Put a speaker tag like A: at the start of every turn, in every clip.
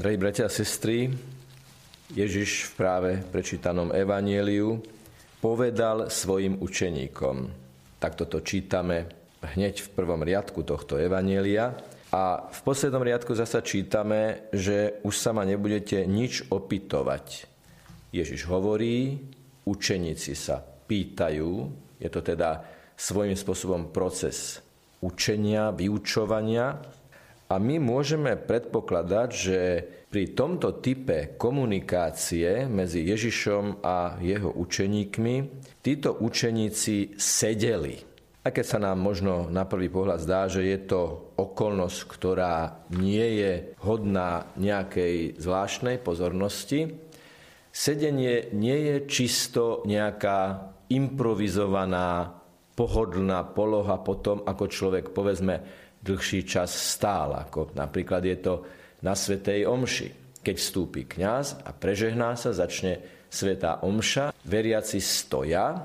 A: Drahí bratia a sestry, Ježiš v práve prečítanom evanieliu povedal svojim učeníkom. Takto to čítame hneď v prvom riadku tohto evanielia. A v poslednom riadku zasa čítame, že už sa ma nebudete nič opytovať. Ježiš hovorí, učeníci sa pýtajú, je to teda svojím spôsobom proces učenia, vyučovania, a my môžeme predpokladať, že pri tomto type komunikácie medzi Ježišom a jeho učeníkmi títo učeníci sedeli. A keď sa nám možno na prvý pohľad zdá, že je to okolnosť, ktorá nie je hodná nejakej zvláštnej pozornosti, sedenie nie je čisto nejaká improvizovaná, pohodlná poloha potom, ako človek povedzme dlhší čas stál, ako napríklad je to na Svetej Omši. Keď vstúpi kňaz a prežehná sa, začne Svetá Omša, veriaci stoja,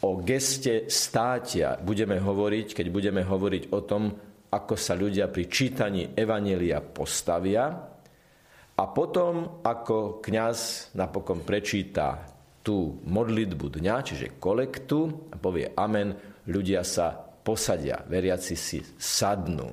A: o geste státia budeme hovoriť, keď budeme hovoriť o tom, ako sa ľudia pri čítaní Evanelia postavia a potom, ako kňaz napokon prečíta tú modlitbu dňa, čiže kolektu a povie amen, ľudia sa posadia, veriaci si sadnú.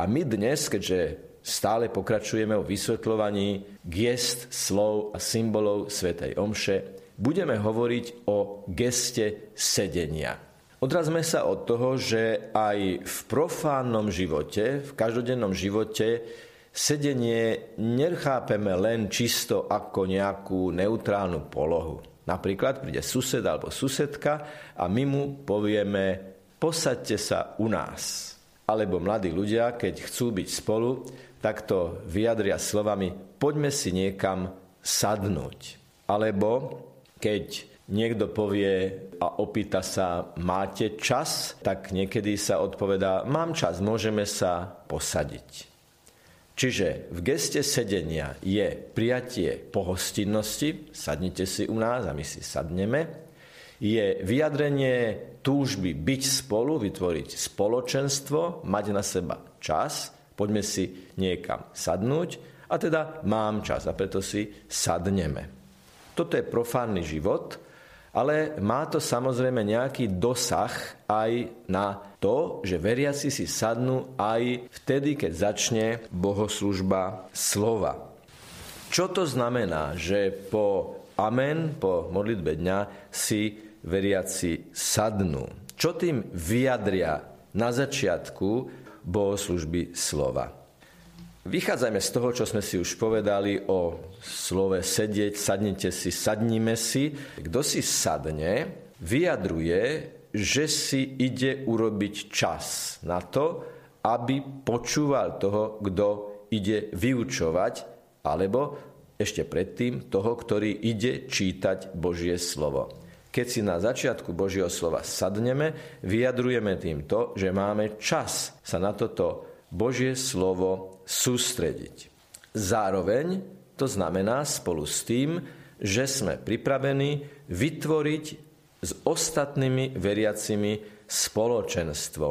A: A my dnes, keďže stále pokračujeme o vysvetľovaní gest, slov a symbolov Svetej Omše, budeme hovoriť o geste sedenia. Odrazme sa od toho, že aj v profánnom živote, v každodennom živote, sedenie nechápeme len čisto ako nejakú neutrálnu polohu. Napríklad príde sused alebo susedka a my mu povieme posaďte sa u nás. Alebo mladí ľudia, keď chcú byť spolu, tak to vyjadria slovami poďme si niekam sadnúť. Alebo keď niekto povie a opýta sa, máte čas, tak niekedy sa odpovedá, mám čas, môžeme sa posadiť. Čiže v geste sedenia je prijatie pohostinnosti, sadnite si u nás a my si sadneme, je vyjadrenie túžby byť spolu, vytvoriť spoločenstvo, mať na seba čas, poďme si niekam sadnúť a teda mám čas a preto si sadneme. Toto je profánny život, ale má to samozrejme nejaký dosah aj na to, že veriaci si sadnú aj vtedy, keď začne bohoslužba slova. Čo to znamená, že po amen, po modlitbe dňa si veriaci sadnú. Čo tým vyjadria na začiatku bohoslužby slova? Vychádzajme z toho, čo sme si už povedali o slove sedieť, sadnite si, sadníme si. Kto si sadne, vyjadruje, že si ide urobiť čas na to, aby počúval toho, kto ide vyučovať, alebo ešte predtým toho, ktorý ide čítať Božie slovo. Keď si na začiatku Božieho slova sadneme, vyjadrujeme týmto, že máme čas sa na toto Božie slovo sústrediť. Zároveň to znamená spolu s tým, že sme pripravení vytvoriť s ostatnými veriacimi spoločenstvo.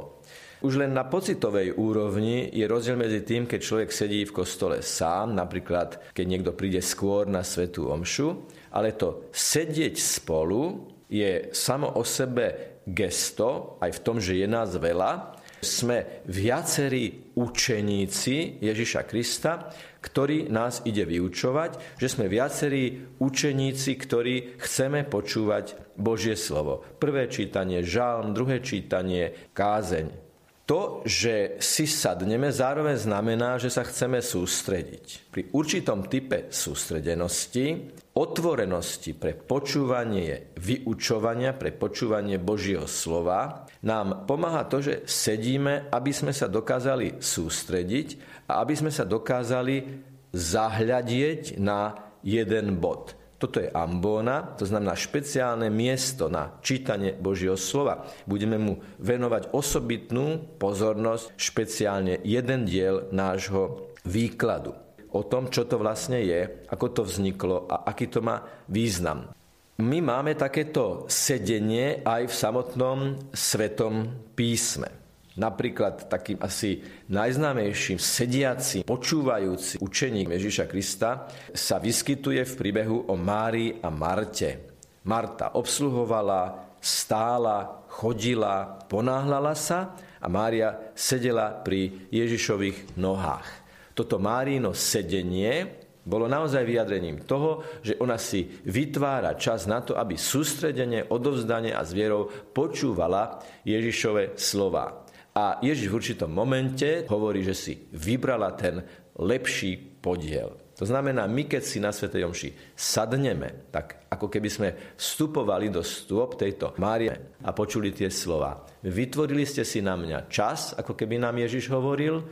A: Už len na pocitovej úrovni je rozdiel medzi tým, keď človek sedí v kostole sám, napríklad keď niekto príde skôr na svetú omšu, ale to sedieť spolu je samo o sebe gesto, aj v tom, že je nás veľa. Sme viacerí učeníci Ježiša Krista, ktorý nás ide vyučovať, že sme viacerí učeníci, ktorí chceme počúvať Božie slovo. Prvé čítanie žalm, druhé čítanie kázeň, to, že si sadneme, zároveň znamená, že sa chceme sústrediť. Pri určitom type sústredenosti, otvorenosti pre počúvanie vyučovania, pre počúvanie Božieho slova, nám pomáha to, že sedíme, aby sme sa dokázali sústrediť a aby sme sa dokázali zahľadieť na jeden bod. Toto je ambóna, to znamená špeciálne miesto na čítanie Božieho slova. Budeme mu venovať osobitnú pozornosť, špeciálne jeden diel nášho výkladu. O tom, čo to vlastne je, ako to vzniklo a aký to má význam. My máme takéto sedenie aj v samotnom svetom písme. Napríklad takým asi najznámejším sediacím, počúvajúci učeník Ježiša Krista sa vyskytuje v príbehu o Márii a Marte. Marta obsluhovala, stála, chodila, ponáhľala sa a Mária sedela pri Ježišových nohách. Toto Márino sedenie bolo naozaj vyjadrením toho, že ona si vytvára čas na to, aby sústredenie, odovzdanie a zvierou počúvala Ježišove slova. A Ježiš v určitom momente hovorí, že si vybrala ten lepší podiel. To znamená, my keď si na Svetej Omši sadneme, tak ako keby sme vstupovali do stôp tejto Márie a počuli tie slova. Vytvorili ste si na mňa čas, ako keby nám Ježiš hovoril,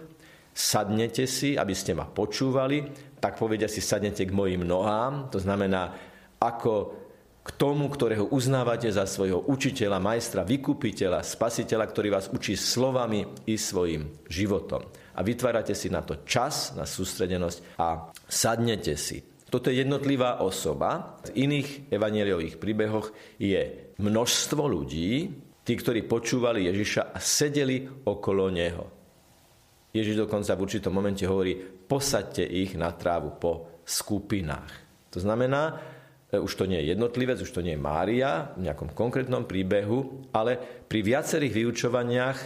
A: sadnete si, aby ste ma počúvali, tak povedia si sadnete k mojim nohám, to znamená, ako k tomu, ktorého uznávate za svojho učiteľa, majstra, vykupiteľa, spasiteľa, ktorý vás učí slovami i svojim životom. A vytvárate si na to čas, na sústredenosť a sadnete si. Toto je jednotlivá osoba. V iných evanieliových príbehoch je množstvo ľudí, tí, ktorí počúvali Ježiša a sedeli okolo neho. Ježiš dokonca v určitom momente hovorí, posaďte ich na trávu po skupinách. To znamená, už to nie je jednotlivec, už to nie je Mária v nejakom konkrétnom príbehu, ale pri viacerých vyučovaniach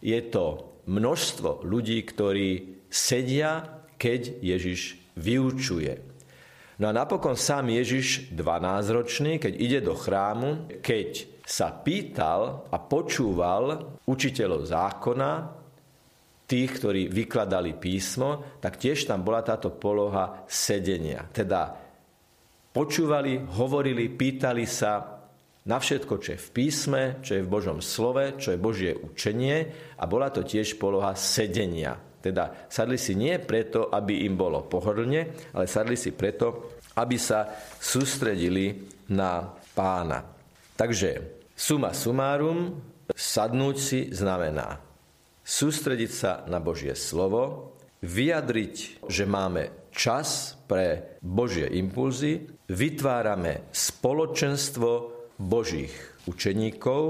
A: je to množstvo ľudí, ktorí sedia, keď Ježiš vyučuje. No a napokon sám Ježiš, 12-ročný, keď ide do chrámu, keď sa pýtal a počúval učiteľov zákona, tých, ktorí vykladali písmo, tak tiež tam bola táto poloha sedenia. Teda počúvali, hovorili, pýtali sa na všetko, čo je v písme, čo je v Božom slove, čo je Božie učenie a bola to tiež poloha sedenia. Teda sadli si nie preto, aby im bolo pohodlne, ale sadli si preto, aby sa sústredili na pána. Takže suma sumárum, sadnúť si znamená sústrediť sa na Božie slovo, vyjadriť, že máme čas pre Božie impulzy, vytvárame spoločenstvo Božích učeníkov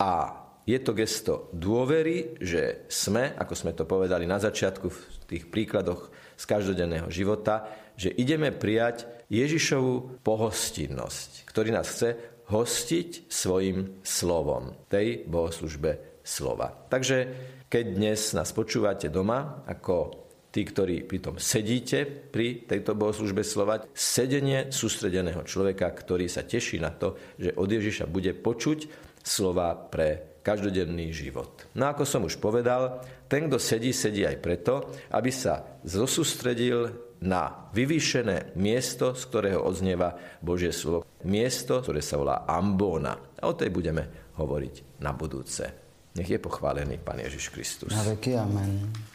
A: a je to gesto dôvery, že sme, ako sme to povedali na začiatku v tých príkladoch z každodenného života, že ideme prijať Ježišovú pohostinnosť, ktorý nás chce hostiť svojim slovom, tej bohoslužbe slova. Takže keď dnes nás počúvate doma, ako tí, ktorí pritom sedíte pri tejto bohoslužbe slovať, sedenie sústredeného človeka, ktorý sa teší na to, že od Ježiša bude počuť slova pre každodenný život. No ako som už povedal, ten, kto sedí, sedí aj preto, aby sa zosústredil na vyvýšené miesto, z ktorého odznieva Božie slovo. Miesto, ktoré sa volá Ambóna. A o tej budeme hovoriť na budúce. Nech je pochválený Pán Ježiš Kristus.
B: Na veky, amen.